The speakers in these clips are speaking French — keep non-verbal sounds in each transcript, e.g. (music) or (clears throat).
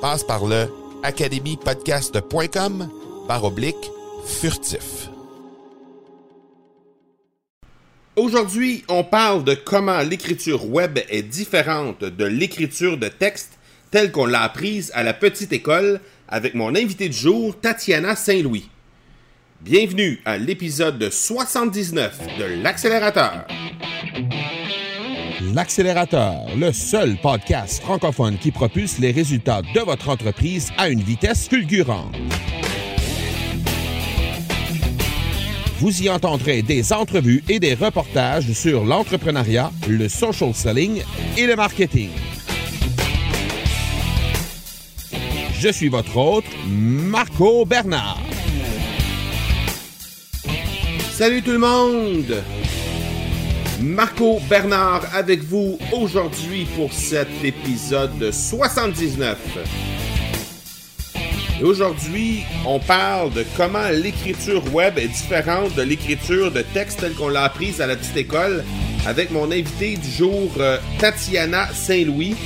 Passe par le academypodcast.com par oblique furtif. Aujourd'hui, on parle de comment l'écriture web est différente de l'écriture de texte telle qu'on l'a apprise à la petite école avec mon invité du jour, Tatiana Saint-Louis. Bienvenue à l'épisode 79 de l'Accélérateur. L'Accélérateur, le seul podcast francophone qui propulse les résultats de votre entreprise à une vitesse fulgurante. Vous y entendrez des entrevues et des reportages sur l'entrepreneuriat, le social selling et le marketing. Je suis votre hôte, Marco Bernard. Salut tout le monde! Marco Bernard avec vous aujourd'hui pour cet épisode 79. Et aujourd'hui, on parle de comment l'écriture web est différente de l'écriture de texte telle qu'on l'a apprise à la petite école avec mon invité du jour, euh, Tatiana Saint-Louis.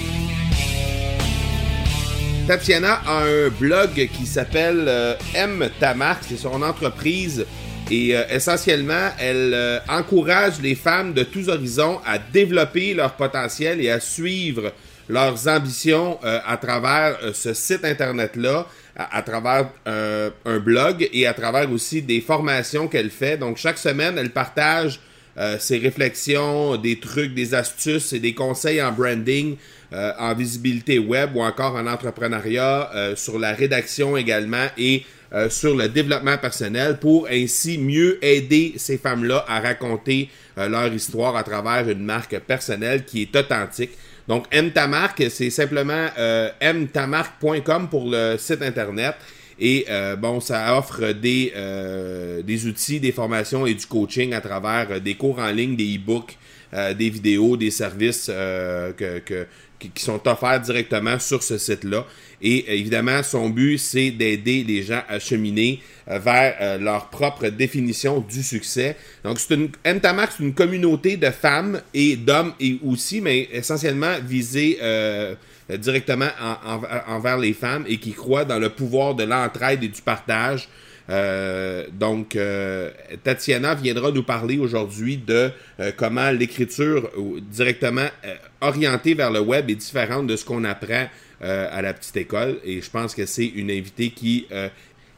Tatiana a un blog qui s'appelle euh, M ta c'est son entreprise et euh, essentiellement, elle euh, encourage les femmes de tous horizons à développer leur potentiel et à suivre leurs ambitions euh, à travers ce site internet-là, à, travers un blog et à travers aussi des formations qu'elle fait. Donc chaque semaine, elle partage ses réflexions, des trucs, des astuces et des conseils en branding, en visibilité web ou encore en entrepreneuriat, sur la rédaction également et euh, sur le développement personnel pour ainsi mieux aider ces femmes-là à raconter euh, leur histoire à travers une marque personnelle qui est authentique. Donc, aime ta marque, c'est simplement euh, pour le site internet. Et euh, bon, ça offre des, des outils, des formations et du coaching à travers des cours en ligne, des e-books, des vidéos, des services que, qui sont offerts directement sur ce site-là. Et euh, évidemment, son but, c'est d'aider les gens à cheminer euh, vers euh, leur propre définition du succès. Donc, c'est une, c'est une communauté de femmes et d'hommes et aussi, mais essentiellement visée directement envers les femmes et qui croient dans le pouvoir de l'entraide et du partage. Donc, Tatiana viendra nous parler aujourd'hui de comment l'écriture directement orientée vers le web est différente de ce qu'on apprend euh, à la petite école. Et je pense que c'est une invitée qui euh,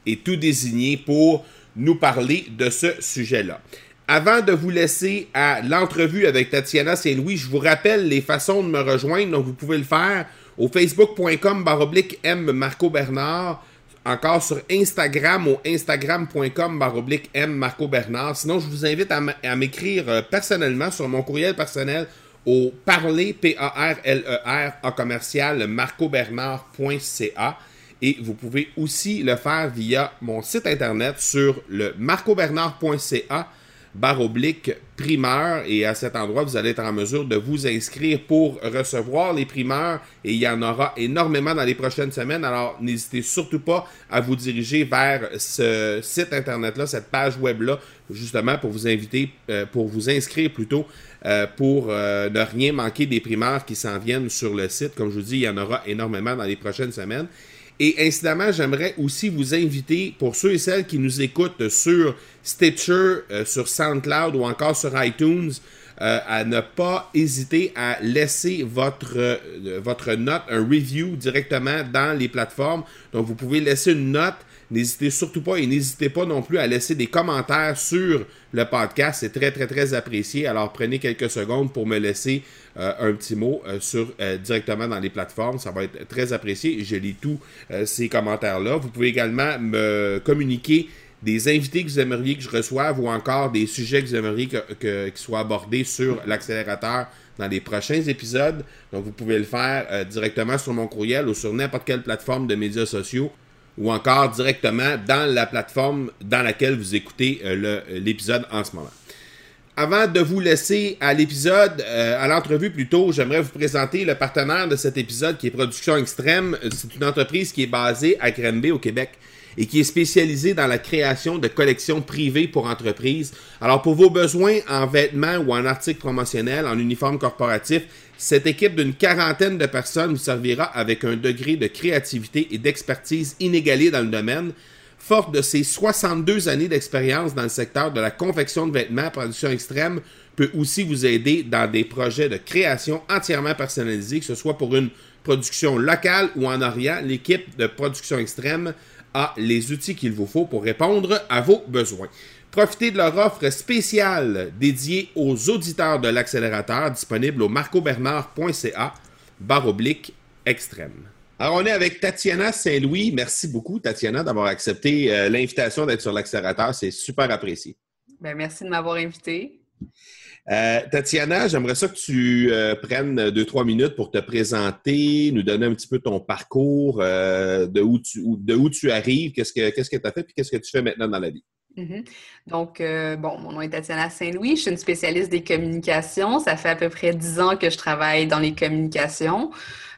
est tout désignée pour nous parler de ce sujet-là. Avant de vous laisser à l'entrevue avec Tatiana Saint-Louis, je vous rappelle les façons de me rejoindre. Donc, vous pouvez le faire au facebook.com baroblique M Marco Bernard. Encore sur Instagram au instagram.com baroblique M Marco Bernard. Sinon, je vous invite à m'écrire euh, personnellement sur mon courriel personnel au parler, P-A-R-L-E-R, e commercial, marcobernard.ca. Et vous pouvez aussi le faire via mon site internet sur le marcobernard.ca barre oblique primeur et à cet endroit, vous allez être en mesure de vous inscrire pour recevoir les primeurs et il y en aura énormément dans les prochaines semaines. Alors, n'hésitez surtout pas à vous diriger vers ce site internet-là, cette page web-là, justement pour vous inviter, euh, pour vous inscrire plutôt, euh, pour euh, ne rien manquer des primeurs qui s'en viennent sur le site. Comme je vous dis, il y en aura énormément dans les prochaines semaines. Et incidemment, j'aimerais aussi vous inviter, pour ceux et celles qui nous écoutent sur Stitcher, euh, sur SoundCloud ou encore sur iTunes, euh, à ne pas hésiter à laisser votre, euh, votre note, un review directement dans les plateformes. Donc, vous pouvez laisser une note N'hésitez surtout pas et n'hésitez pas non plus à laisser des commentaires sur le podcast. C'est très, très, très apprécié. Alors, prenez quelques secondes pour me laisser euh, un petit mot sur, directement dans les plateformes. Ça va être très apprécié. Je lis tous ces commentaires-là. Vous pouvez également me communiquer des invités que vous aimeriez que je reçoive ou encore des sujets que vous aimeriez que, qui soient abordés sur l'accélérateur dans les prochains épisodes. Donc, vous pouvez le faire directement sur mon courriel ou sur n'importe quelle plateforme de médias sociaux ou encore directement dans la plateforme dans laquelle vous écoutez euh, l'épisode en ce moment. Avant de vous laisser à l'épisode, euh, à l'entrevue plutôt, j'aimerais vous présenter le partenaire de cet épisode qui est Production Extrême. C'est une entreprise qui est basée à Granby au Québec et qui est spécialisée dans la création de collections privées pour entreprises. Alors pour vos besoins en vêtements ou en articles promotionnels, en uniforme corporatif, cette équipe d'une quarantaine de personnes vous servira avec un degré de créativité et d'expertise inégalé dans le domaine. Forte de ses 62 années d'expérience dans le secteur de la confection de vêtements à production extrême, peut aussi vous aider dans des projets de création entièrement personnalisés, que ce soit pour une production locale ou en Orient. L'équipe de production extrême a les outils qu'il vous faut pour répondre à vos besoins. Profitez de leur offre spéciale dédiée aux auditeurs de l'accélérateur disponible au marcobernard.ca barre oblique extrême. Alors, on est avec Tatiana Saint-Louis. Merci beaucoup, Tatiana, d'avoir accepté euh, l'invitation d'être sur l'accélérateur. C'est super apprécié. Ben, merci de m'avoir invité. Euh, Tatiana, j'aimerais ça que tu euh, prennes deux, trois minutes pour te présenter, nous donner un petit peu ton parcours, de, où tu, de où tu arrives, qu'est-ce que tu as fait, puis qu'est-ce que tu fais maintenant dans la vie. Mhm. Donc, euh, bon, mon nom est Tatiana Saint-Louis. Je suis une spécialiste des communications. Ça fait à peu près dix ans que je travaille dans les communications.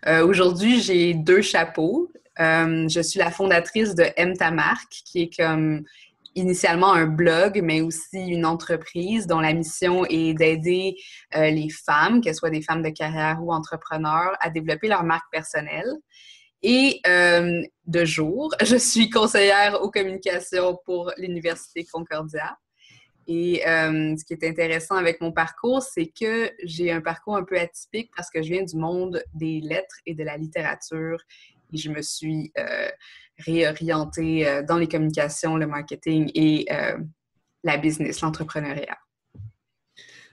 Euh, aujourd'hui, j'ai deux chapeaux. Euh, je suis la fondatrice de M qui est comme initialement un blog, mais aussi une entreprise dont la mission est d'aider les femmes, qu'elles soient des femmes de carrière ou entrepreneurs, à développer leur marque personnelle. Et euh, de jour, (laughs) je suis conseillère aux communications pour l'Université Concordia. Et euh, ce qui est intéressant avec mon parcours, c'est que j'ai un parcours un peu atypique parce que je viens du monde des lettres et de la littérature. Et je me suis euh, réorientée dans les communications, le marketing et la business, l'entrepreneuriat.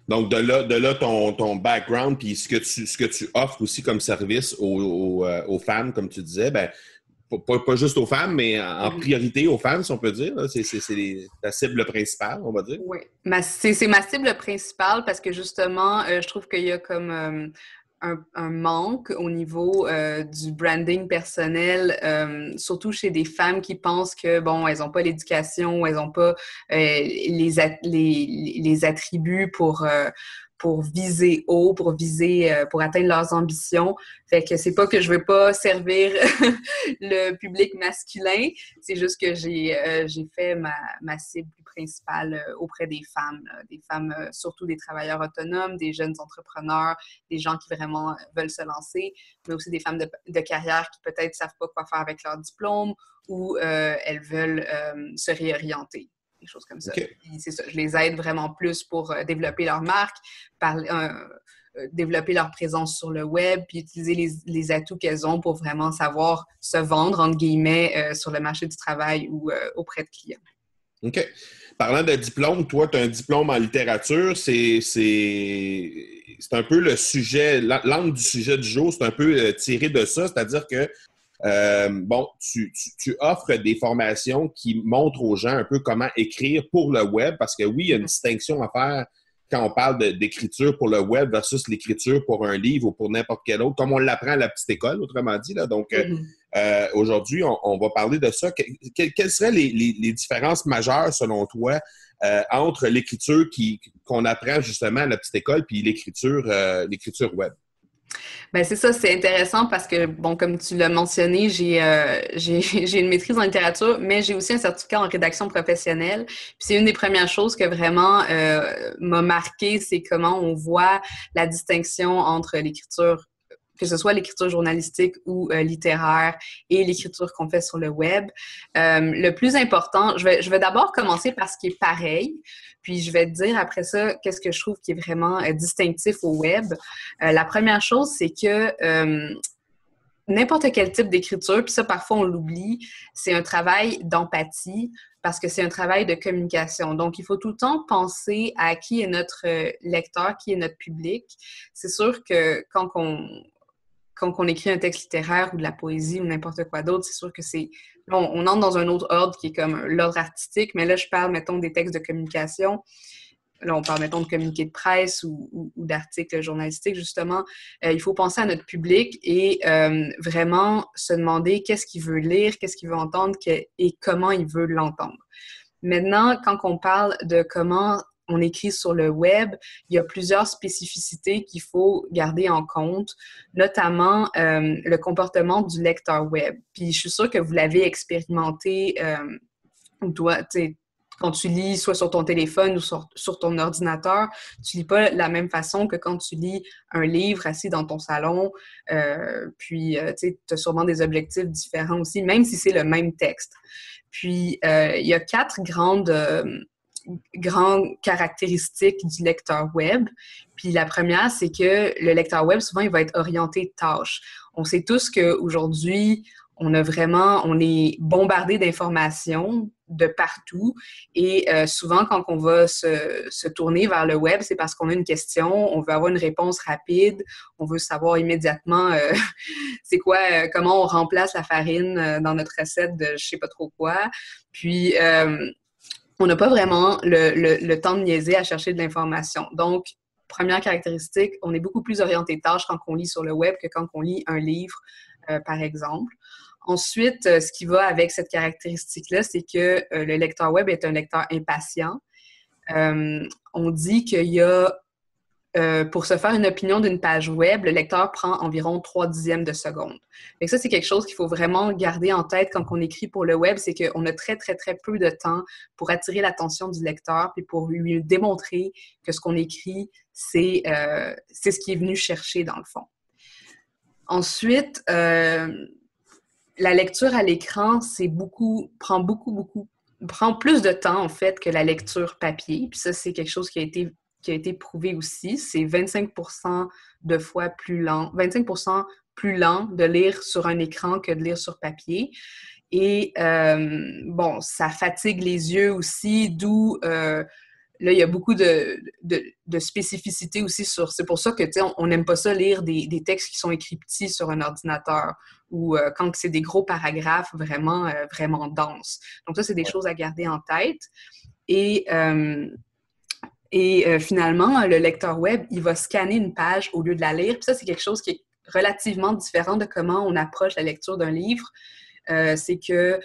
Donc, de là, de là ton, ton background, puis ce que, tu, ce que tu offres aussi comme service aux, euh, aux, femmes, comme tu disais, ben, pas, pas, juste aux femmes, mais en priorité aux femmes, si on peut dire. C'est ta cible principale, on va dire. Oui, c'est ma cible principale parce que justement, euh, je trouve qu'il y a comme euh, un, manque au niveau euh, du branding personnel, euh, surtout chez des femmes qui pensent que, bon, elles n'ont pas l'éducation, elles n'ont pas euh, les, attributs pour pour viser haut, pour viser, euh, pour atteindre leurs ambitions. Fait que c'est pas que je veux pas servir (laughs) le public masculin, c'est juste que j'ai euh, j'ai fait ma, ma, cible principale euh, auprès des femmes, des femmes, surtout des travailleurs autonomes, des jeunes entrepreneurs, des gens qui vraiment veulent se lancer, mais aussi des femmes de, de carrière qui peut-être savent pas quoi faire avec leur diplôme ou elles veulent se réorienter choses comme ça. Je les aide vraiment plus pour euh, développer leur marque, euh, euh, développer leur présence sur le web, puis utiliser les, atouts qu'elles ont pour vraiment savoir se vendre, entre guillemets, sur le marché du travail ou auprès de clients. OK. Parlant de diplôme, toi, tu as un diplôme en littérature. C'est un peu le sujet, l'angle du sujet du jour, c'est un peu tiré de ça, c'est-à-dire que euh, bon, tu, offres des formations qui montrent aux gens un peu comment écrire pour le web, parce que oui, il y a une distinction à faire quand on parle d'écriture pour le web versus l'écriture pour un livre ou pour n'importe quel autre, comme on l'apprend à la petite école, autrement dit. Là. Donc, euh, mm-hmm. euh, aujourd'hui, on, va parler de ça. quelles seraient les, différences majeures, selon toi, entre l'écriture qu'on apprend justement à la petite école puis l'écriture l'écriture web? Ben c'est ça, c'est intéressant parce que, bon, comme tu l'as mentionné, j'ai euh, (laughs) une maîtrise en littérature, mais j'ai aussi un certificat en rédaction professionnelle. Puis c'est une des premières choses que vraiment euh, m'a marqué, c'est comment on voit la distinction entre l'écriture que ce soit l'écriture journalistique ou euh, littéraire et l'écriture qu'on fait sur le web. Euh, le plus important, je vais, je vais d'abord commencer par ce qui est pareil, puis je vais te dire après ça qu'est-ce que je trouve qui est vraiment euh, distinctif au web. la première chose, c'est que n'importe quel type d'écriture, puis ça parfois on l'oublie, c'est un travail d'empathie parce que c'est un travail de communication. Donc, il faut tout le temps penser à qui est notre lecteur, qui est notre public. C'est sûr que quand on, quand on écrit un texte littéraire ou de la poésie ou n'importe quoi d'autre, c'est sûr que c'est. On, on, entre dans un autre ordre qui est comme l'ordre artistique, mais là, je parle, mettons, des textes de communication. Là, on parle, mettons, de communiqués de presse ou, d'articles journalistiques, justement. Euh, il faut penser à notre public et euh, vraiment se demander qu'est-ce qu'il veut lire, qu'est-ce qu'il veut entendre et comment il veut l'entendre. Maintenant, quand on parle de comment on écrit sur le web, il y a plusieurs spécificités qu'il faut garder en compte, notamment euh, le comportement du lecteur web. Puis je suis sûre que vous l'avez expérimenté, euh, quand tu lis soit sur ton téléphone ou sur, ton ordinateur, tu lis pas la même façon que quand tu lis un livre assis dans ton salon. Euh, puis, tu as sûrement des objectifs différents aussi, même si c'est le même texte. Puis, il y a quatre grandes grandes caractéristiques du lecteur web. Puis la première, c'est que le lecteur web, souvent, il va être orienté tâche. On sait tous qu'aujourd'hui, on a vraiment, on est bombardé d'informations de partout. Et euh, souvent, quand on va se, se, tourner vers le web, c'est parce qu'on a une question, on veut avoir une réponse rapide, on veut savoir immédiatement euh, (laughs) c'est quoi, euh, comment on remplace la farine dans notre recette de je sais pas trop quoi. Puis on n'a pas vraiment le, temps de niaiser à chercher de l'information. Donc, première caractéristique, on est beaucoup plus orienté tâche quand on lit sur le web que quand on lit un livre, euh, par exemple. Ensuite, euh, ce qui va avec cette caractéristique-là, c'est que euh, le lecteur web est un lecteur impatient. on dit qu'il y a euh, pour se faire une opinion d'une page web, le lecteur prend environ 3 dixièmes de seconde. Et ça, c'est quelque chose qu'il faut vraiment garder en tête quand on écrit pour le web, c'est qu'on a très, très, très peu de temps pour attirer l'attention du lecteur puis pour lui démontrer que ce qu'on écrit, c'est euh, ce qui est venu chercher dans le fond. Ensuite, euh, la lecture à l'écran, c'est beaucoup, prend beaucoup, beaucoup, prend plus de temps en fait que la lecture papier. Puis ça, c'est quelque chose qui a été qui a été prouvé aussi, c'est 25% de fois plus lent, 25 plus lent de lire sur un écran que de lire sur papier. Et euh, bon, ça fatigue les yeux aussi, d'où euh, là, il y a beaucoup de, de, spécificités aussi sur. C'est pour ça que, tu sais, on n'aime pas ça lire des, des, textes qui sont écrits petits sur un ordinateur ou euh, quand c'est des gros paragraphes vraiment, vraiment denses. Donc, ça, c'est des choses à garder en tête. Et et euh, finalement, le lecteur web, il va scanner une page au lieu de la lire. Puis ça, c'est quelque chose qui est relativement différent de comment on approche la lecture d'un livre. Euh, c'est que, euh,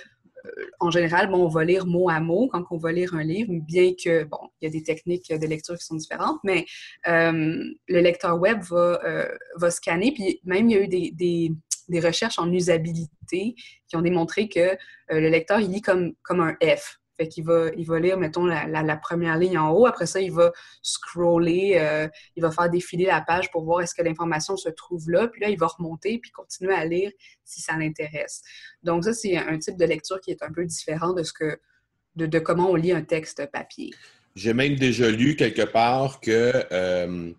en général, bon, on va lire mot à mot quand on va lire un livre, bien que, bon, il y a des techniques de lecture qui sont différentes, mais le lecteur web va, va scanner. Puis même, il y a eu des, des, recherches en usabilité qui ont démontré que le lecteur, il lit comme, comme un F. Fait il va lire, mettons, la, première ligne en haut. Après ça, il va scroller, euh, il va faire défiler la page pour voir est-ce que l'information se trouve là. Puis là, il va remonter puis continuer à lire si ça l'intéresse. Donc ça, c'est un type de lecture qui est un peu différent de ce que de, comment on lit un texte papier. J'ai même déjà lu quelque part que euh,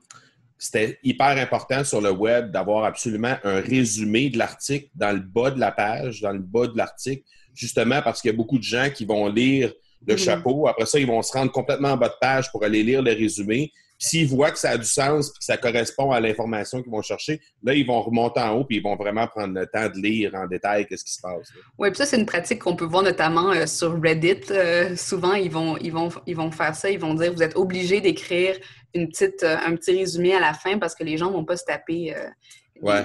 c'était hyper important sur le web d'avoir absolument un résumé de l'article dans le bas de la page, dans le bas de l'article, justement parce qu'il y a beaucoup de gens qui vont lire le mhm. chapeau. Après ça, ils vont se rendre complètement en bas de page pour aller lire le résumé. S'ils voient que ça a du sens et que ça correspond à l'information qu'ils vont chercher, là, ils vont remonter en haut puis ils vont vraiment prendre le temps de lire en détail qu'est-ce qui se passe. Oui, puis ça, c'est une pratique qu'on peut voir notamment euh, sur Reddit. Euh, souvent, ils vont, ils, vont, ils vont faire ça. Ils vont dire vous êtes obligé d'écrire une petite, euh, un petit résumé à la fin parce que les gens ne vont pas se taper ouais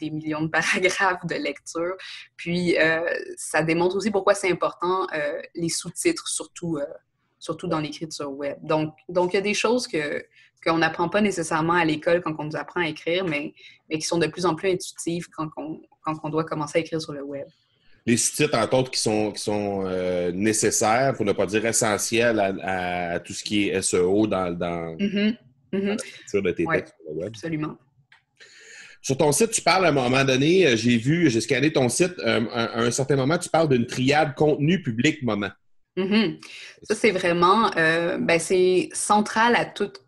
des millions de paragraphes de lecture. Puis, euh, ça démontre aussi pourquoi c'est important, euh, les sous-titres, surtout, euh, surtout dans l'écriture web. Donc, donc, il y a des choses que qu'on n'apprend pas nécessairement à l'école quand on nous apprend à écrire, mais, mais qui sont de plus en plus intuitives quand on, quand on doit commencer à écrire sur le web les sous-titres, entre autres, qui sont, qui sont euh, nécessaires, pour ne pas dire essentiels, à, tout ce qui est SEO dans, dans, mm-hmm. Mm-hmm. l'écriture de tes textes sur le web. Absolument. Sur ton site, tu parles à un moment donné, euh, j'ai vu, j'ai scanné ton site, euh, à un certain moment, tu parles d'une triade contenu public moment. Mm-hmm. Ça, c'est vraiment, ben, c'est central à toute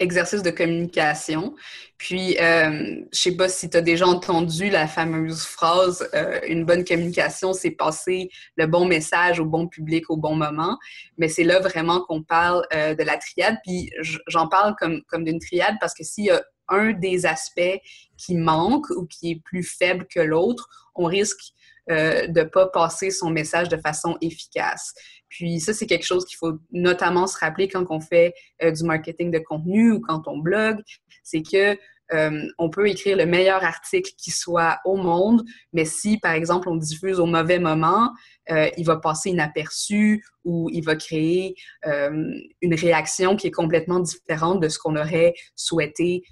exercice de communication. Puis, euh, je sais pas si tu as déjà entendu la fameuse phrase euh, une bonne communication, c'est passer le bon message au bon public au bon moment. Mais c'est là vraiment qu'on parle euh, de la triade. Puis, j'en parle comme, comme d'une triade parce que s'il y a un des aspects qui manque ou qui est plus faible que l'autre, on risque euh, de ne pas passer son message de façon efficace. Puis ça, c'est quelque chose qu'il faut notamment se rappeler quand on fait euh, du marketing de contenu ou quand on blogue, c'est que euh, on peut écrire le meilleur article qui soit au monde, mais si, par exemple, on diffuse au mauvais moment, il va passer inaperçu ou il va créer une réaction qui est complètement différente de ce qu'on aurait souhaité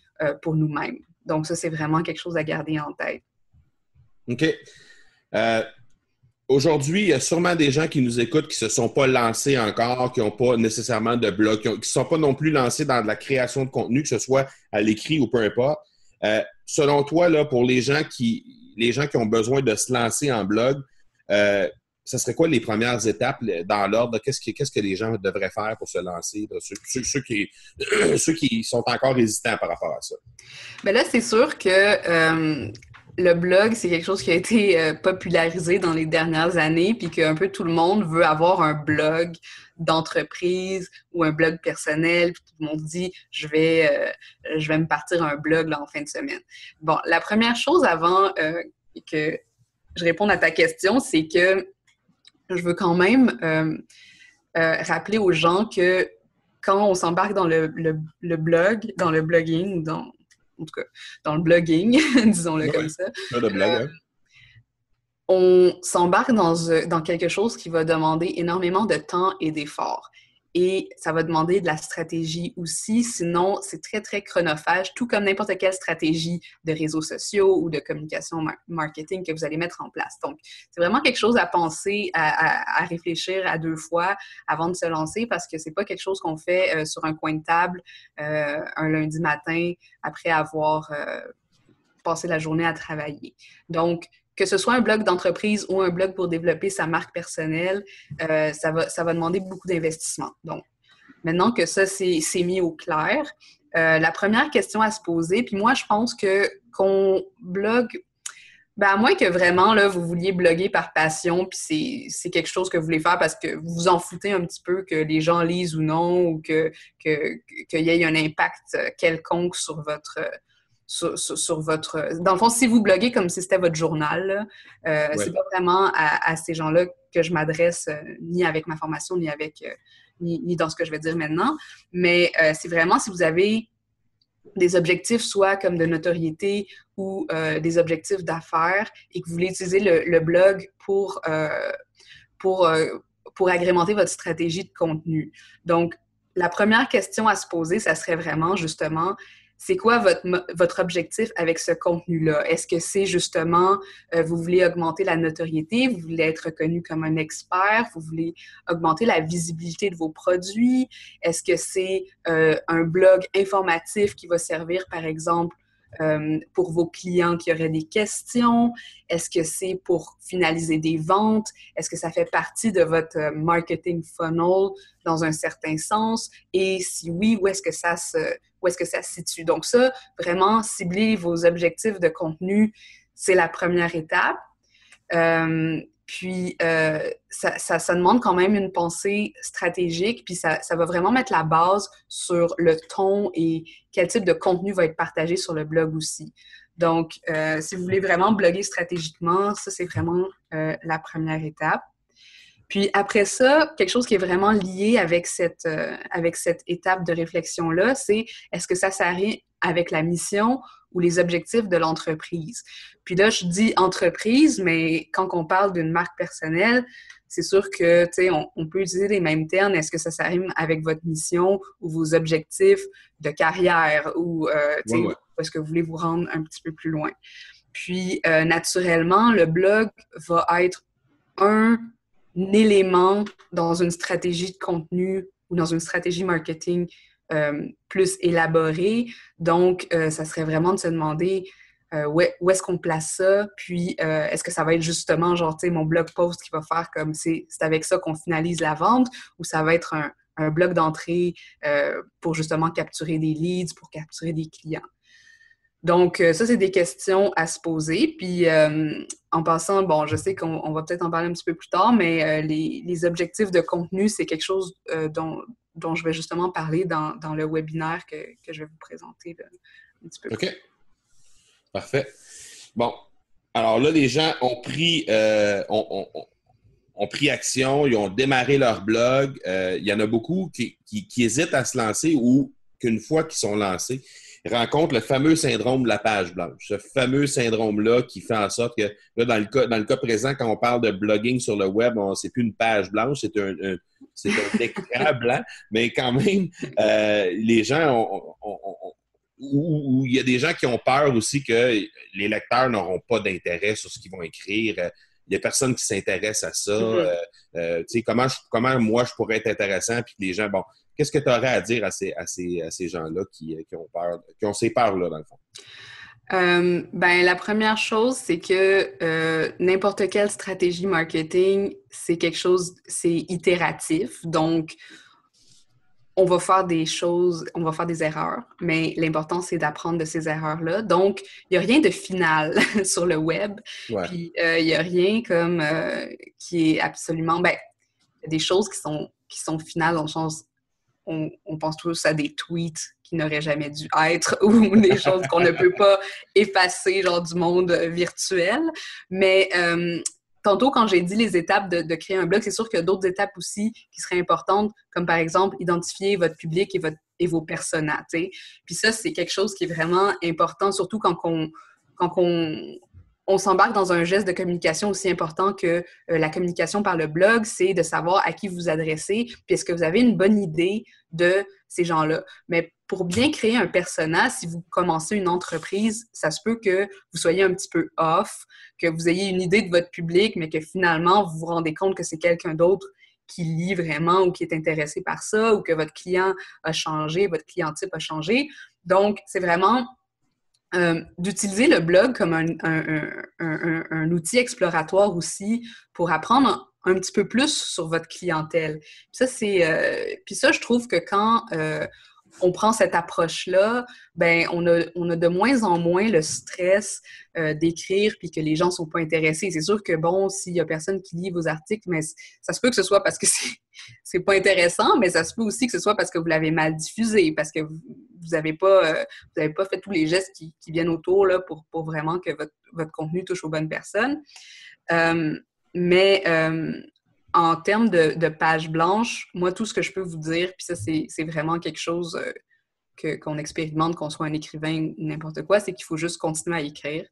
pour nous-mêmes. Donc ça, c'est vraiment quelque chose à garder en tête. OK. Euh, aujourd'hui, il y a sûrement des gens qui nous écoutent qui ne se sont pas lancés encore, qui n'ont pas nécessairement de blog, qui ne sont pas non plus lancés dans la création de contenu, que ce soit à l'écrit ou peu importe. Euh, selon toi, là, pour les gens qui les gens qui ont besoin de se lancer en blog, euh, ce serait quoi les premières étapes dans l'ordre? Qu'est-ce que, que les gens devraient faire pour se lancer? ceux, qui, (clears throat) ceux qui sont encore hésitants par rapport à ça. Bien là, c'est sûr que le blog, c'est quelque chose qui a été euh, popularisé dans les dernières années, puis qu'un peu tout le monde veut avoir un blog d'entreprise ou un blog personnel, puis tout le monde dit je vais, euh, je vais me partir un blog là, en fin de semaine. Bon, la première chose avant euh, que je réponde à ta question, c'est que je veux quand même rappeler aux gens que quand on s'embarque dans le, le, blog, dans le blogging, dans, en tout cas dans le blogging, (laughs) disons-le comme ça. Euh, hein. On s'embarque dans, euh, dans quelque chose qui va demander énormément de temps et d'efforts et ça va demander de la stratégie aussi. Sinon, c'est très, très chronophage, tout comme n'importe quelle stratégie de réseaux sociaux ou de communication marketing que vous allez mettre en place. Donc, c'est vraiment quelque chose à penser, à, réfléchir à deux fois avant de se lancer parce que c'est pas quelque chose qu'on fait euh, sur un coin de table euh, un lundi matin après avoir euh, passé la journée à travailler. Donc, que ce soit un blog d'entreprise ou un blog pour développer sa marque personnelle, euh, ça, va, ça va demander beaucoup d'investissement. Donc, maintenant que ça, c'est mis au clair, euh, la première question à se poser, puis moi, je pense que qu'on blogue, ben à moins que vraiment, là, vous vouliez bloguer par passion, puis c'est quelque chose que vous voulez faire parce que vous vous en foutez un petit peu que les gens lisent ou non, ou qu'il que, qu'il y ait un impact quelconque sur votre sur, votre... Dans le fond, si vous bloguez comme si c'était votre journal, euh, c'est pas vraiment à, ces gens-là que je m'adresse, euh, ni avec ma formation, ni avec... Euh, ni, dans ce que je vais dire maintenant. Mais c'est vraiment si vous avez des objectifs, soit comme de notoriété ou des objectifs d'affaires, et que vous voulez utiliser le, blog pour, pour, pour agrémenter votre stratégie de contenu. Donc, la première question à se poser, ça serait vraiment justement c'est quoi votre, votre objectif avec ce contenu-là? Est-ce que c'est justement, euh, vous voulez augmenter la notoriété, vous voulez être reconnu comme un expert, vous voulez augmenter la visibilité de vos produits? Est-ce que c'est euh, un blog informatif qui va servir, par exemple, euh, pour vos clients qui auraient des questions? Est-ce que c'est pour finaliser des ventes? Est-ce que ça fait partie de votre marketing funnel dans un certain sens? Et si oui, où est-ce que ça se, où est-ce que ça se situe? Donc ça, vraiment, cibler vos objectifs de contenu, c'est la première étape. Euh, puis, euh, ça, demande quand même une pensée stratégique, puis ça, ça, va vraiment mettre la base sur le ton et quel type de contenu va être partagé sur le blog aussi. Donc, euh, si vous voulez vraiment bloguer stratégiquement, ça, c'est vraiment euh, la première étape. Puis après ça, quelque chose qui est vraiment lié avec cette, avec cette étape de réflexion-là, c'est est-ce que ça s'arrête avec la mission ou les objectifs de l'entreprise. Puis là, je dis entreprise, mais quand on parle d'une marque personnelle, c'est sûr que, tu sais, on, peut utiliser les mêmes termes. Est-ce que ça s'arrime avec votre mission ou vos objectifs de carrière ou, euh, tu sais, est-ce que vous voulez vous rendre un petit peu plus loin? Puis, euh, naturellement, le blog va être un élément dans une stratégie de contenu ou dans une stratégie marketing euh, plus élaborée. Donc, euh, ça serait vraiment de se demander euh, où, est-ce qu'on place ça, puis est-ce que ça va être justement, genre, tu sais, mon blog post qui va faire comme c'est avec ça qu'on finalise la vente, ou ça va être un, un blog d'entrée pour justement capturer des leads, pour capturer des clients? Donc, ça, c'est des questions à se poser. Puis, en passant, bon, je sais qu'on va peut-être en parler un petit peu plus tard, mais les, objectifs de contenu, c'est quelque chose dont, dont je vais justement parler dans, dans le webinaire que, que, je vais vous présenter un petit peu. OK. Parfait. Bon. Alors là, les gens ont pris, euh, ont, ont, pris action, ils ont démarré leur blog. Euh, il y en a beaucoup qui, qui, qui hésitent à se lancer ou qu'une fois qu'ils sont lancés, rencontre le fameux syndrome de la page blanche. Ce fameux syndrome-là qui fait en sorte que, là, dans le cas, dans le cas présent, quand on parle de blogging sur le web, c'est plus une page blanche, c'est un, c'est un (laughs) écran blanc, mais quand même, euh, les gens ont, ou il y a des gens qui ont peur aussi que les lecteurs n'auront pas d'intérêt sur ce qu'ils vont écrire. Il n'y a personne qui s'intéresse à ça. Euh, euh, comment, comment moi je pourrais être intéressant, puis les gens, bon, Qu'est-ce que tu aurais à dire à ces, à ces, gens-là qui, ont peur, qui ont ces peurs-là, dans le fond? Euh, ben, la première chose, c'est que euh, n'importe quelle stratégie marketing, c'est quelque chose, c'est itératif. Donc, on va faire des choses, on va faire des erreurs, mais l'important, c'est d'apprendre de ces erreurs-là. Donc, il n'y a rien de final (laughs) sur le web. Puis, euh, il n'y a rien comme qui est absolument. Ben, des choses qui sont, qui sont finales dans le sens on, pense tous à des tweets qui n'auraient jamais dû être (laughs) ou des choses qu'on ne peut pas effacer, genre du monde virtuel. Mais euh, tantôt, quand j'ai dit les étapes de, créer un blog, c'est sûr qu'il y a d'autres étapes aussi qui seraient importantes, comme par exemple identifier votre public et, votre, et vos personas. Puis ça, c'est quelque chose qui est vraiment important, surtout quand quand on, on s'embarque dans un geste de communication aussi important que euh, la communication par le blog, c'est de savoir à qui vous adressez, puis est-ce que vous avez une bonne idée de ces gens-là. Mais pour bien créer un personnage, si vous commencez une entreprise, ça se peut que vous soyez un petit peu off, que vous ayez une idée de votre public, mais que finalement, vous vous rendez compte que c'est quelqu'un d'autre qui lit vraiment ou qui est intéressé par ça, ou que votre client a changé, votre client type a changé. Donc, c'est vraiment euh, d'utiliser le blog comme un, outil exploratoire aussi pour apprendre un petit peu plus sur votre clientèle. Puis ça, c'est, euh, puis ça, je trouve que quand euh, on prend cette approche-là, ben on a, on a de moins en moins le stress euh, d'écrire puis que les gens sont pas intéressés. C'est sûr que bon, s'il y a personne qui lit vos articles, mais ça se peut que ce soit parce que (laughs) c'est pas intéressant, mais ça se peut aussi que ce soit parce que vous l'avez mal diffusé, parce que vous n'avez pas euh, pas fait tous les gestes qui, viennent autour là pour, vraiment que votre, votre, contenu touche aux bonnes personnes. Euh, mais en termes de, page blanche, moi, tout ce que je peux vous dire, puis ça, c'est vraiment quelque chose euh, qu'on expérimente, qu'on soit un écrivain ou n'importe quoi, c'est qu'il faut juste continuer à écrire.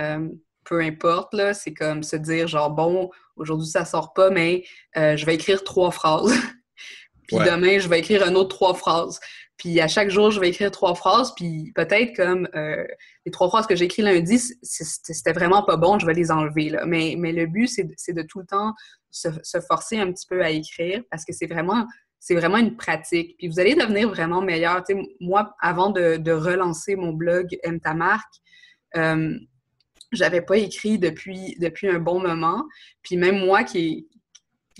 Euh, peu importe, là, c'est comme se dire, genre, bon, aujourd'hui, ça sort pas, mais euh, je vais écrire trois phrases. (laughs) puis demain, je vais écrire un autre trois phrases. Puis à chaque jour, je vais écrire trois phrases, puis peut-être comme les trois phrases que j'ai écrites lundi, c'était vraiment pas bon, je vais les enlever. Mais, le but, c'est de tout le temps se, forcer un petit peu à écrire parce que c'est vraiment vraiment une pratique. Puis vous allez devenir vraiment meilleur. moi, avant de, relancer mon blog Aime ta marque, euh, j'avais pas écrit depuis, depuis un bon moment. Puis même moi qui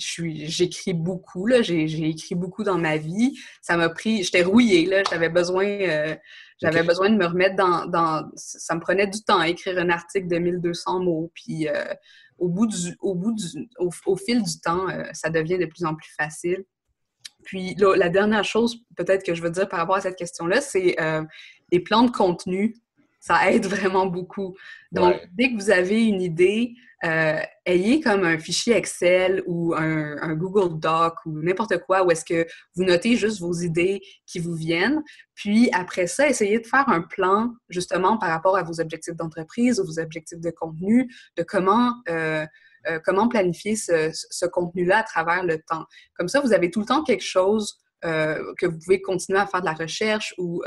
j'écris beaucoup, là, j'ai, écrit beaucoup dans ma vie. Ça m'a pris, j'étais rouillée, là, j'avais besoin, euh, j'avais besoin de me remettre dans, dans, ça me prenait du temps à écrire un article de 1200 mots. Puis euh, au bout du, au, bout du, au, fil du temps, euh, ça devient de plus en plus facile. Puis la dernière chose peut-être que je veux dire par rapport à cette question-là, c'est les plans de contenu ça aide vraiment beaucoup. Donc, dès que vous avez une idée, euh, ayez comme un fichier Excel ou un, Google Doc ou n'importe quoi où est-ce que vous notez juste vos idées qui vous viennent. Puis après ça, essayez de faire un plan justement par rapport à vos objectifs d'entreprise ou vos objectifs de contenu, de comment, euh, euh, comment planifier ce, ce contenu-là à travers le temps. Comme ça, vous avez tout le temps quelque chose que vous pouvez continuer à faire de la recherche ou,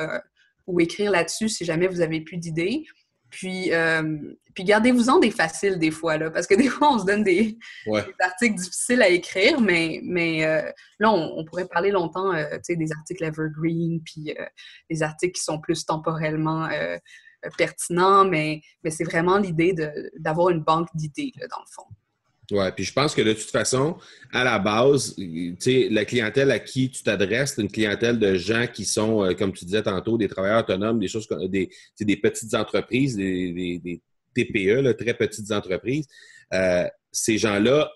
ou écrire là-dessus si jamais vous avez plus d'idées. Puis, euh, puis gardez-vous-en des faciles des fois, là, parce que (laughs) des fois, on se donne des, articles difficiles à écrire, mais, mais euh, là, on, pourrait parler longtemps euh, des articles evergreen, puis des articles qui sont plus temporellement pertinents, mais, mais c'est vraiment l'idée d'avoir une banque d'idées, dans le fond. Oui, puis je pense que de toute façon, à la base, tu sais, la clientèle à qui tu t'adresses, c'est une clientèle de gens qui sont, euh, comme tu disais tantôt, des travailleurs autonomes, des choses des, des petites entreprises, des, des, TPE, très petites entreprises. Euh, ces gens-là,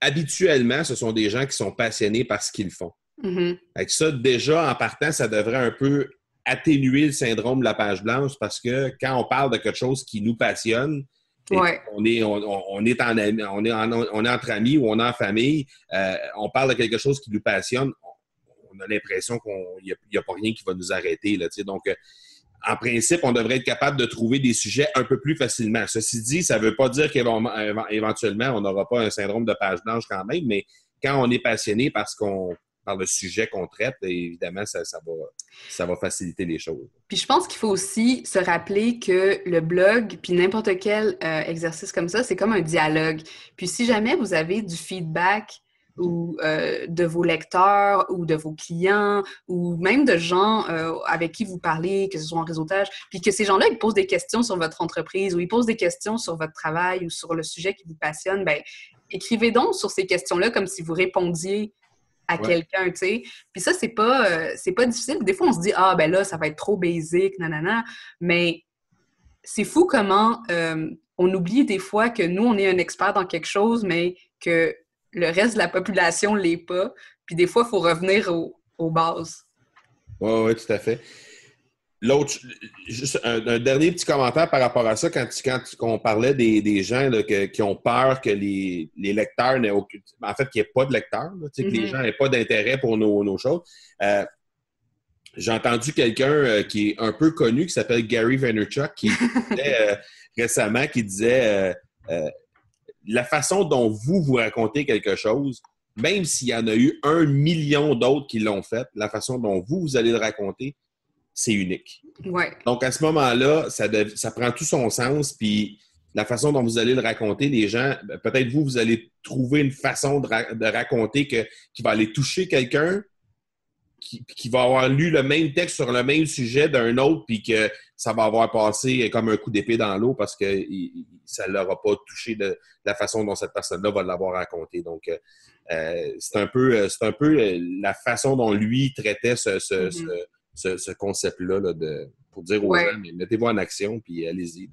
habituellement, ce sont des gens qui sont passionnés par ce qu'ils font. Mm-hmm. Avec ça, déjà, en partant, ça devrait un peu atténuer le syndrome de la page blanche parce que quand on parle de quelque chose qui nous passionne, on, est, on, est en, on, est on est entre amis ou on est en famille, euh, on parle de quelque chose qui nous passionne, on a l'impression qu'il n'y a, pas rien qui va nous arrêter. Là, donc, euh, en principe, on devrait être capable de trouver des sujets un peu plus facilement. Ceci dit, ça ne veut pas dire qu'éventuellement, on n'aura pas un syndrome de page blanche quand même, mais quand on est passionné parce qu'on par le sujet qu'on traite, évidemment, ça, va, ça va faciliter les choses. Puis je pense qu'il faut aussi se rappeler que le blog, puis n'importe quel euh, exercice comme ça, c'est comme un dialogue. Puis si jamais vous avez du feedback ou euh, de vos lecteurs ou de vos clients ou même de gens euh, avec qui vous parlez, que ce soit en réseautage, puis que ces gens-là, ils posent des questions sur votre entreprise ou ils posent des questions sur votre travail ou sur le sujet qui vous passionne, ben écrivez donc sur ces questions-là comme si vous répondiez à quelqu'un, tu sais. Puis ça, c'est pas, euh, c'est pas difficile. Des fois, on se dit, ah, ben là, ça va être trop basic, nanana. Mais c'est fou comment euh, on oublie des fois que nous, on est un expert dans quelque chose, mais que le reste de la population l'est pas. Puis des fois, il faut revenir aux bases. Oui, oui, tout à fait. L'autre, juste un, dernier petit commentaire par rapport à ça, quand, quand on parlait des, gens qui ont peur que les, lecteurs n'aient aucun. En fait, qu'il n'y ait pas de lecteurs, que les mm-hmm. gens n'aient pas d'intérêt pour nos, choses. Euh, j'ai entendu quelqu'un euh, qui est un peu connu, qui s'appelle Gary Vaynerchuk, qui (laughs) disait euh, récemment, qui disait la façon dont vous vous racontez quelque chose, même s'il y en a eu un million d'autres qui l'ont fait, la façon dont vous, vous allez le raconter, c'est unique. Donc, à ce moment-là, ça, ça prend tout son sens, puis la façon dont vous allez le raconter, les gens, ben, peut-être vous, vous allez trouver une façon de, raconter que, qui va aller toucher quelqu'un qui, va avoir lu le même texte sur le même sujet d'un autre, puis que ça va avoir passé comme un coup d'épée dans l'eau parce que ça ne l'aura pas touché de, la façon dont cette personne-là va l'avoir raconté. Donc, euh, euh, c'est un peu, un peu euh, la façon dont lui traitait ce, mm-hmm ce, concept-là de, pour dire aux gens, mais mettez-vous en action, puis allez-y.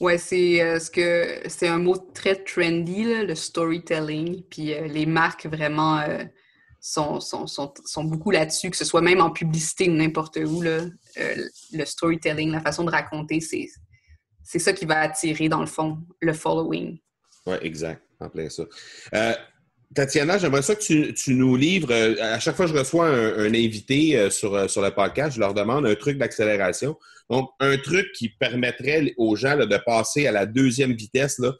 Oui, c'est euh, ce que c'est un mot très trendy, le storytelling. Puis euh, les marques vraiment euh, sont, sont, sont, sont, beaucoup là-dessus, que ce soit même en publicité ou n'importe où. Là, le storytelling, la façon de raconter, c'est, c'est ça qui va attirer, dans le fond, le following. Oui, exact. En plein ça. Tatiana, j'aimerais ça que tu, nous livres. Euh, à chaque fois que je reçois un, invité euh, sur, euh, sur le podcast, je leur demande un truc d'accélération. Donc, un truc qui permettrait aux gens de passer à la deuxième vitesse là,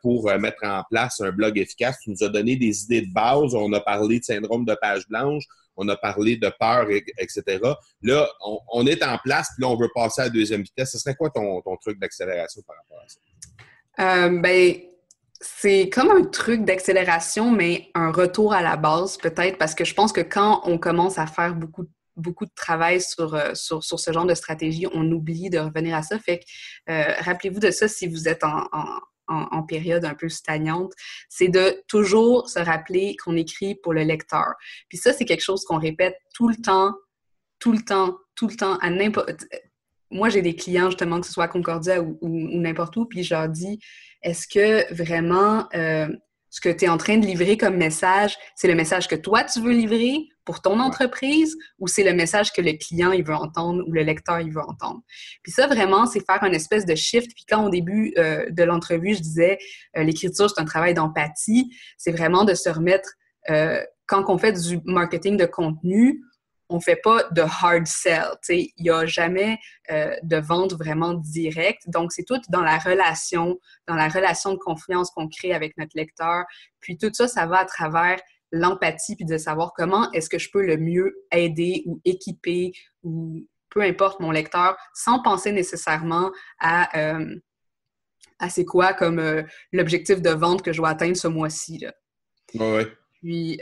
pour mettre en place un blog efficace. Tu nous as donné des idées de base. On a parlé de syndrome de page blanche. On a parlé de peur, etc. Là, on, est en place, puis là, on veut passer à la deuxième vitesse. Ce serait quoi ton, truc d'accélération par rapport à ça? ben, c'est comme un truc d'accélération, mais un retour à la base peut-être, parce que je pense que quand on commence à faire beaucoup, beaucoup de travail sur, euh, sur, sur, ce genre de stratégie, on oublie de revenir à ça. Fait que euh, rappelez-vous de ça si vous êtes en, en, période un peu stagnante, c'est de toujours se rappeler qu'on écrit pour le lecteur. Puis ça, c'est quelque chose qu'on répète tout le temps, tout le temps, tout le temps, à n'importe... Moi, j'ai des clients, justement, que ce soit à Concordia ou n'importe où, puis je leur dis est-ce que vraiment euh, ce que tu es en train de livrer comme message, c'est le message que toi, tu veux livrer pour ton entreprise ou c'est le message que le client, il veut entendre ou le lecteur, il veut entendre? Puis ça, vraiment, c'est faire une espèce de shift. Puis quand au début euh, de l'entrevue, je disais, euh, l'écriture, c'est un travail d'empathie, c'est vraiment de se remettre, quand on fait du marketing de contenu, on fait pas de hard sell. Il n'y a jamais euh, de vente vraiment directe. Donc, c'est tout dans la relation, dans la relation de confiance qu'on crée avec notre lecteur. Puis tout ça, ça va à travers l'empathie, puis de savoir comment est-ce que je peux le mieux aider ou équiper ou peu importe mon lecteur, sans penser nécessairement à, euh, à c'est quoi comme euh, l'objectif de vente que je dois atteindre ce mois-ci. Oui. Puis,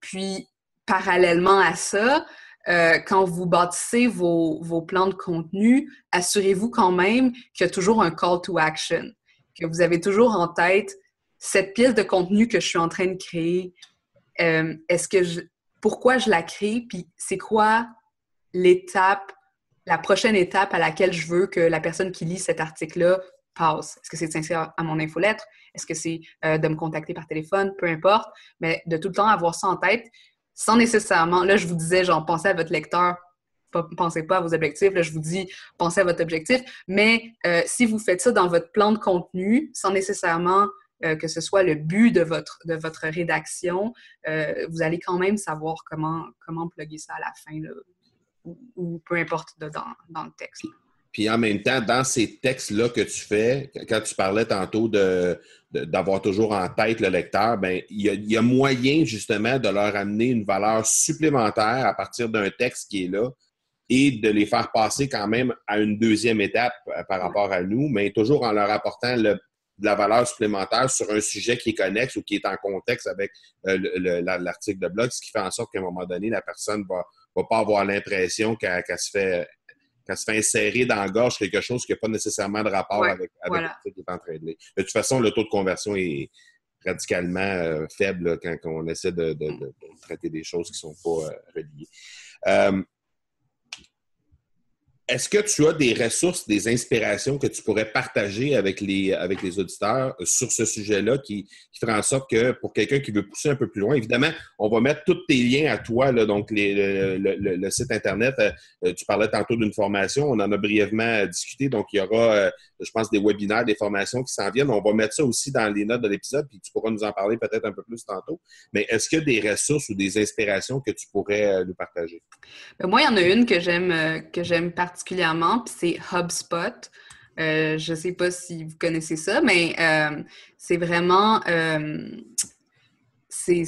puis parallèlement à ça, euh, quand vous bâtissez vos, plans de contenu, assurez-vous quand même qu'il y a toujours un call to action, que vous avez toujours en tête cette pièce de contenu que je suis en train de créer. Euh, est-ce que je, pourquoi je la crée, puis c'est quoi l'étape, la prochaine étape à laquelle je veux que la personne qui lit cet article-là passe? Est-ce que c'est de s'inscrire à mon infolettre? Est-ce que c'est euh, de me contacter par téléphone? Peu importe. Mais de tout le temps avoir ça en tête sans nécessairement, là, je vous disais, genre, pensez à votre lecteur, pensez pas à vos objectifs, là, je vous dis, pensez à votre objectif, mais euh, si vous faites ça dans votre plan de contenu, sans nécessairement euh, que ce soit le but de votre, de votre rédaction, euh, vous allez quand même savoir comment, comment plugger ça à la fin, ou, peu importe dans le texte. Puis en même temps, dans ces textes-là que tu fais, quand tu parlais tantôt de, d'avoir toujours en tête le lecteur, ben il y, a, moyen justement de leur amener une valeur supplémentaire à partir d'un texte qui est là et de les faire passer quand même à une deuxième étape euh, par rapport à nous, mais toujours en leur apportant de la valeur supplémentaire sur un sujet qui est connexe ou qui est en contexte avec euh, l'article de blog, ce qui fait en sorte qu'à un moment donné, la personne va, va pas avoir l'impression qu'elle se fait quand se fait insérer dans la gorge quelque chose qui n'a pas nécessairement de rapport avec, avec ce qui est en train de lire. De toute façon, le taux de conversion est radicalement euh, faible quand, on essaie de, traiter des choses qui ne sont pas euh, reliées. Euh, est-ce que tu as des ressources, des inspirations que tu pourrais partager avec les, avec les auditeurs sur ce sujet-là qui, qui ferait en sorte que pour quelqu'un qui veut pousser un peu plus loin, évidemment, on va mettre tous tes liens à toi, là, donc les, le, site Internet. Euh, tu parlais tantôt d'une formation, on en a brièvement discuté, donc il y aura, euh, je pense, des webinaires, des formations qui s'en viennent. On va mettre ça aussi dans les notes de l'épisode, puis tu pourras nous en parler peut-être un peu plus tantôt. Mais est-ce qu'il y a des ressources ou des inspirations que tu pourrais euh, nous partager? Ben, moi, il y en a une que j'aime que j'aime partager particulièrement, puis c'est HubSpot. Euh, je ne sais pas si vous connaissez ça, mais euh, c'est vraiment... Euh, c'est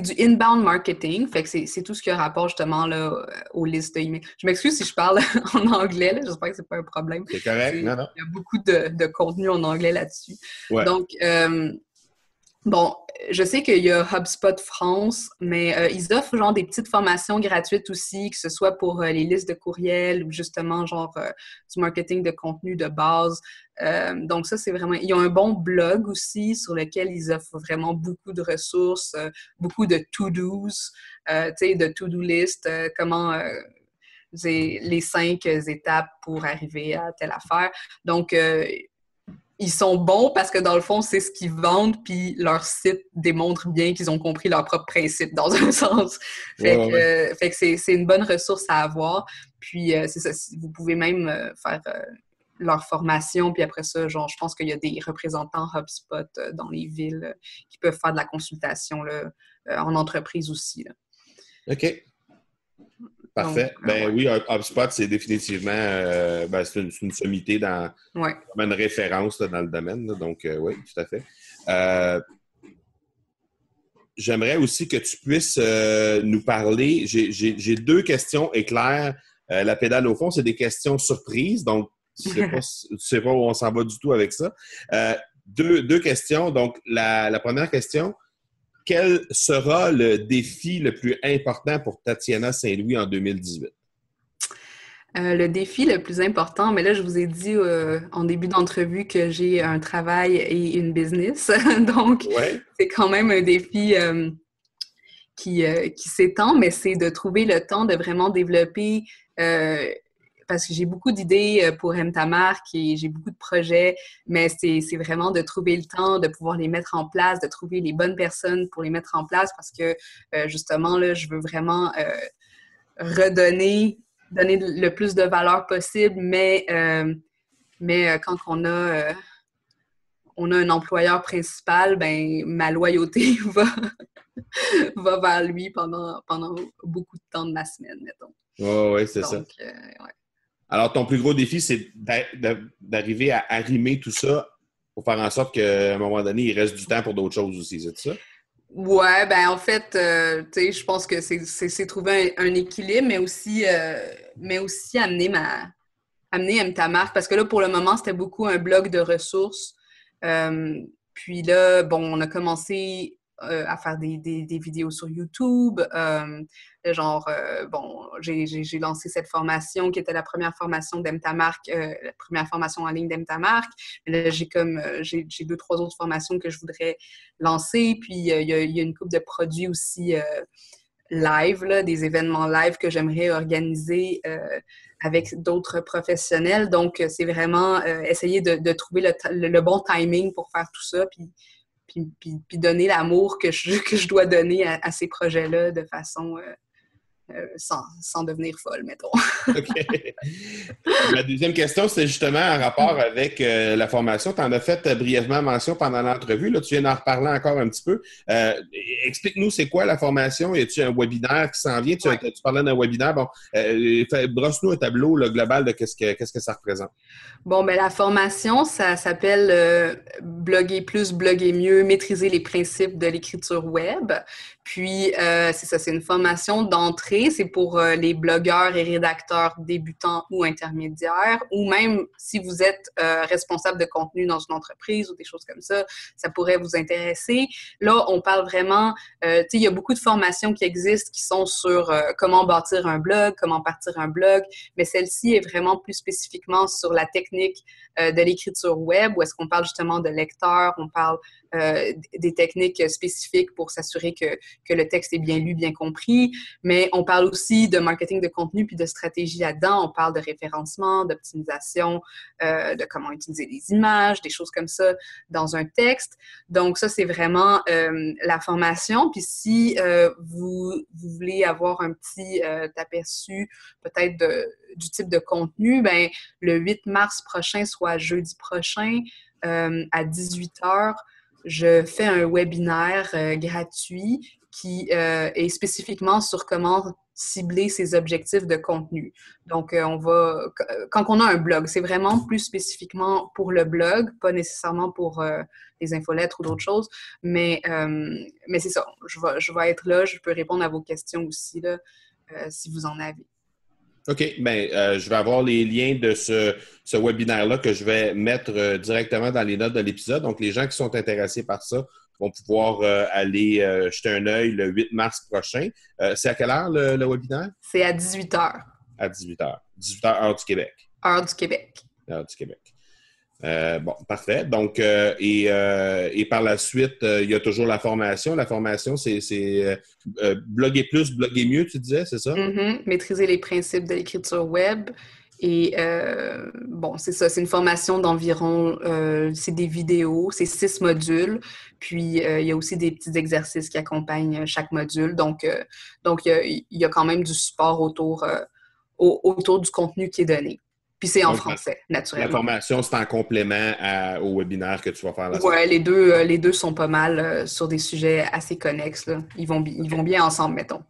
du inbound marketing, fait que c'est tout ce qui a rapport justement là, aux listes d'emails. Je m'excuse si je parle (laughs) en anglais, j'espère que c'est pas un problème. C'est correct, non, non. Il y a beaucoup de, de contenu en anglais là-dessus. Donc, Bon, je sais qu'il y a HubSpot France, mais euh, ils offrent genre des petites formations gratuites aussi, que ce soit pour euh, les listes de courriels ou justement genre euh, du marketing de contenu de base. donc ça, c'est vraiment... Ils ont un bon blog aussi sur lequel ils offrent vraiment beaucoup de ressources, beaucoup de to-dos, tu sais, de to-do list, comment... les cinq étapes pour arriver à telle affaire. Donc, ils sont bons parce que dans le fond, c'est ce qu'ils vendent, puis leur site démontre bien qu'ils ont compris leur propre principe dans un (laughs) sens. Fait que, c'est, une bonne ressource à avoir. Puis euh, c'est ça, vous pouvez même euh, faire euh, leur formation, puis après ça, genre, je pense qu'il y a des représentants HubSpot dans les villes qui peuvent faire de la consultation là, en entreprise aussi. OK. Parfait. ben oui, HubSpot, c'est définitivement euh, ben, c'est une, sommité dans une référence dans le domaine. donc euh, oui, tout à fait. Euh, j'aimerais aussi que tu puisses nous parler. J'ai deux questions éclairs. la pédale au fond, c'est des questions surprises, donc tu ne (laughs) sais, pas où on s'en va du tout avec ça. Deux, deux, questions. Donc, la, la première question, quel sera le défi le plus important pour Tatiana Saint-Louis en 2018? Euh, le défi le plus important, mais là, je vous ai dit euh, en début d'entrevue que j'ai un travail et une business. (laughs) Donc, c'est quand même un défi euh, qui, qui s'étend, mais c'est de trouver le temps de vraiment développer parce que j'ai beaucoup d'idées pour M ta marque et j'ai beaucoup de projets, mais c'est vraiment de trouver le temps de pouvoir les mettre en place, de trouver les bonnes personnes pour les mettre en place parce que justement, là, je veux vraiment redonner, donner le plus de valeur possible, mais, mais quand on a on a un employeur principal, ben ma loyauté (laughs) va, va vers lui pendant, pendant beaucoup de temps de ma semaine, mettons. Oui, c'est ça. Euh, Alors, ton plus gros défi, c'est d'arriver à arrimer tout ça pour faire en sorte qu'à un moment donné, il reste du temps pour d'autres choses aussi, c'est ça? Ouais, ben en fait, euh, tu sais, je pense que c'est trouver un, équilibre, mais aussi, euh, mais aussi amener ma amener ta marque. Parce que là, pour le moment, c'était beaucoup un blog de ressources. puis là, bon, on a commencé euh, à faire des, des, vidéos sur YouTube. Euh, genre, euh, bon, j'ai lancé cette formation qui était la première formation d'Emta Marque, la première formation en ligne d'Emta Marque. Là, j'ai comme, j'ai deux, trois autres formations que je voudrais lancer. Puis, il y, a une couple de produits aussi live, là, des événements live que j'aimerais organiser avec d'autres professionnels. Donc, c'est vraiment essayer de, trouver le, le, bon timing pour faire tout ça. Puis, puis, donner l'amour que je, (laughs) que je dois donner à, ces projets-là de façon euh, euh, sans, devenir folle, mettons. (laughs) OK. Ma deuxième question, c'est justement en rapport avec euh, la formation. Tu en as fait brièvement mention pendant l'entrevue. Là, tu viens d'en reparler encore un petit peu. Explique-nous, c'est quoi la formation? Y a-tu un webinaire qui s'en vient? Tu, parlais d'un webinaire. Bon, brosse-nous un tableau global de qu'est-ce que, qu'est-ce que ça représente. Bon, ben la formation, ça s'appelle euh, Bloguer plus, bloguer mieux, maîtriser les principes de l'écriture web. Puis, euh, c'est ça, c'est une formation d'entrée. C'est pour euh, les blogueurs et rédacteurs débutants ou intermédiaires, ou même si vous êtes responsable de contenu dans une entreprise ou des choses comme ça, ça pourrait vous intéresser. Là, on parle vraiment, tu sais, il y a beaucoup de formations qui existent qui sont sur comment bâtir un blog, comment partir un blog, mais celle-ci est vraiment plus spécifiquement sur la technique euh, de l'écriture web, où est-ce qu'on parle justement de lecteur, on parle euh, des techniques spécifiques pour s'assurer que, que, le texte est bien lu, bien compris, mais on parle aussi de marketing de contenu puis de stratégie là-dedans. On parle de référencement, d'optimisation, euh, de comment utiliser des images, des choses comme ça dans un texte. Donc ça, c'est vraiment la formation. Puis si vous, vous, voulez avoir un petit aperçu peut-être du type de contenu, ben le 8 mars prochain, soit jeudi prochain, à 18 h je fais un webinaire euh, gratuit qui euh, est spécifiquement sur comment cibler ses objectifs de contenu. Donc, euh, on va, quand on a un blog, c'est vraiment plus spécifiquement pour le blog, pas nécessairement pour les infolettres ou d'autres choses, mais, mais c'est ça. Je vais, je vais être là, je peux répondre à vos questions aussi, là, si vous en avez. OK. Bien, euh, je vais avoir les liens de ce, ce webinaire-là que je vais mettre euh, directement dans les notes de l'épisode. Donc, les gens qui sont intéressés par ça vont pouvoir euh, aller jeter un œil le 8 mars prochain. c'est à quelle heure le, le webinaire? C'est à 18 h. À 18 h. 18 h, heure du Québec. Heure du Québec. Heure du Québec. Euh, bon, parfait. Donc, euh, euh, et, par la suite, il y a toujours la formation. La formation, c'est bloguer plus, bloguer mieux, tu disais, c'est ça? Mm-hmm. Maîtriser les principes de l'écriture web. Et bon, c'est ça, c'est une formation d'environ, c'est des vidéos, c'est six modules. Puis, il y a aussi des petits exercices qui accompagnent chaque module. Donc, donc il y, a quand même du support autour, autour du contenu qui est donné. Puis c'est en français, naturellement. La formation, c'est en complément au webinaire que tu vas faire la Oui, les deux, euh, les deux sont pas mal euh, sur des sujets assez connexes. Ils, vont, ils vont bien ensemble, mettons.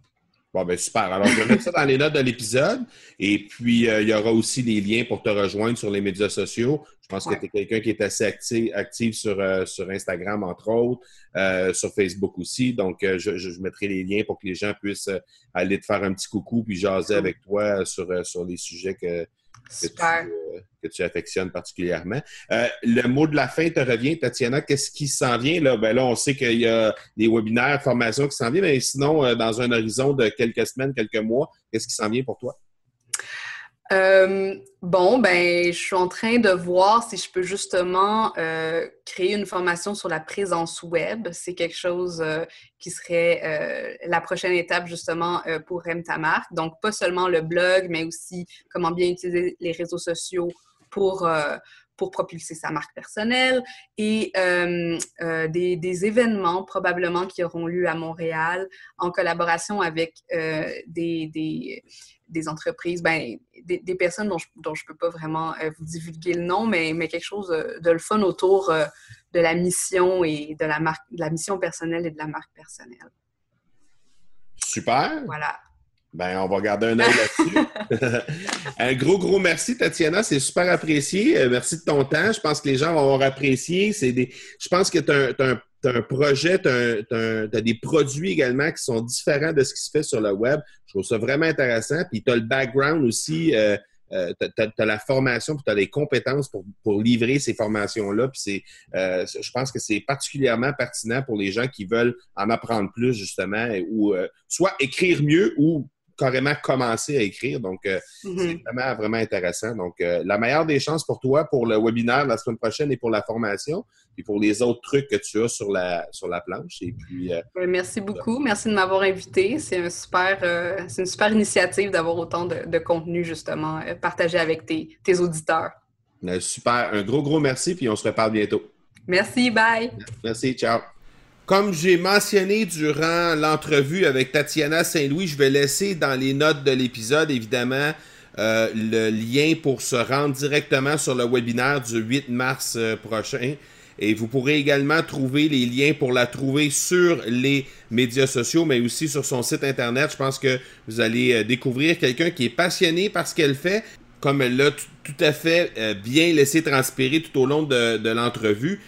Bon, ben super. Alors, je vais mettre ça dans les notes de l'épisode. Et puis, euh, il y aura aussi les liens pour te rejoindre sur les médias sociaux. Je pense que tu es quelqu'un qui est assez actif, actif sur, sur Instagram, entre autres, sur Facebook aussi. Donc, je, je, mettrai les liens pour que les gens puissent aller te faire un petit coucou puis jaser avec toi sur, sur les sujets que, euh, que tu, affectionnes particulièrement. Euh, le mot de la fin te revient, Tatiana. Qu'est-ce qui s'en vient? Là? Ben là, on sait qu'il y a des webinaires, formations qui s'en viennent, mais sinon, euh, dans un horizon de quelques semaines, quelques mois, qu'est-ce qui s'en vient pour toi? Euh, bon, ben, je suis en train de voir si je peux justement euh, créer une formation sur la présence web. C'est quelque chose euh, qui serait la prochaine étape justement pour M ta marque. Donc, pas seulement le blog, mais aussi comment bien utiliser les réseaux sociaux pour pour propulser sa marque personnelle et euh, euh, des, des, événements probablement qui auront lieu à Montréal en collaboration avec euh, des, des, des, entreprises, ben, des, personnes dont je ne dont je peux pas vraiment vous divulguer le nom, mais, mais quelque chose de, le fun autour de la mission et de la, marque, de la mission personnelle et de la marque personnelle. Super. Voilà. Ben, on va garder un œil là-dessus. (laughs) (laughs) un gros, gros merci, Tatiana. C'est super apprécié. Euh, merci de ton temps. Je pense que les gens vont avoir apprécié. Des... Je pense que tu as, un projet, tu as, des produits également qui sont différents de ce qui se fait sur le web. Je trouve ça vraiment intéressant. Puis tu as le background aussi. Euh, euh, tu as, la formation, puis tu as les compétences pour, pour livrer ces formations-là. Puis je pense que c'est particulièrement pertinent pour les gens qui veulent en apprendre plus, justement, ou soit écrire mieux ou carrément commencer à écrire. Donc, euh, mm-hmm. c'est vraiment, vraiment intéressant. Donc, euh, la meilleure des chances pour toi pour le webinaire la semaine prochaine et pour la formation, et pour les autres trucs que tu as sur la, sur la planche. Et puis, euh, merci beaucoup. Merci de m'avoir invité. C'est un super, c'est une super initiative d'avoir autant de, contenu, justement, partagé avec tes, tes auditeurs. super. Un gros, gros merci, puis on se reparle bientôt. Merci. Bye. Merci. Ciao. Comme j'ai mentionné durant l'entrevue avec Tatiana Saint-Louis, je vais laisser dans les notes de l'épisode, évidemment, euh, le lien pour se rendre directement sur le webinaire du 8 mars euh, prochain. Et vous pourrez également trouver les liens pour la trouver sur les médias sociaux, mais aussi sur son site internet. Je pense que vous allez euh, découvrir quelqu'un qui est passionné par ce qu'elle fait, comme elle l'a tout à fait bien laissé transpirer tout au long de, de l'entrevue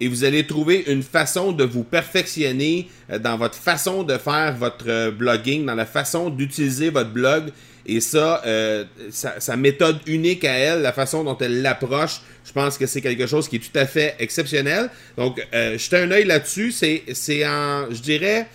et vous allez trouver une façon de vous perfectionner euh, dans votre façon de faire votre euh, blogging, dans la façon d'utiliser votre blog. Et ça, euh, sa, méthode unique à elle, la façon dont elle l'approche, je pense que c'est quelque chose qui est tout à fait exceptionnel. Donc, euh, jetez un œil là-dessus. C'est, en, je dirais,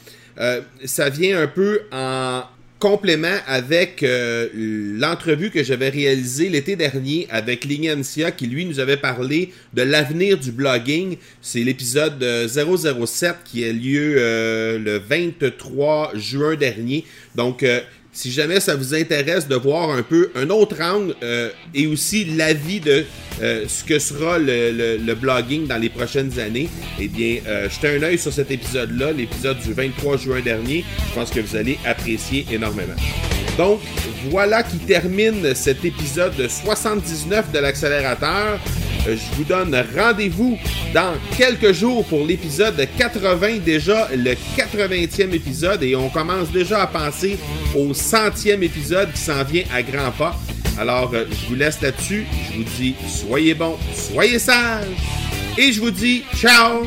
ça vient un peu en, complément avec euh, l'entrevue que j'avais réalisée l'été dernier avec Lignancia qui lui nous avait parlé de l'avenir du blogging. C'est l'épisode 007 qui a lieu euh, le 23 juin dernier. Donc euh, si jamais ça vous intéresse de voir un peu un autre angle euh, et aussi l'avis de euh, ce que sera le, blogging dans les prochaines années, eh bien, euh, jetez un œil sur cet épisode-là, l'épisode du 23 juin dernier. Je pense que vous allez apprécier énormément. Donc, voilà qui termine cet épisode 79 de l'accélérateur. Euh, je vous donne rendez-vous dans quelques jours pour l'épisode 80, déjà le 80e épisode, et on commence déjà à penser au 100e épisode qui s'en vient à grands pas. Alors, euh, je vous laisse là-dessus. Je vous dis, soyez bons, soyez sages, et je vous dis, ciao!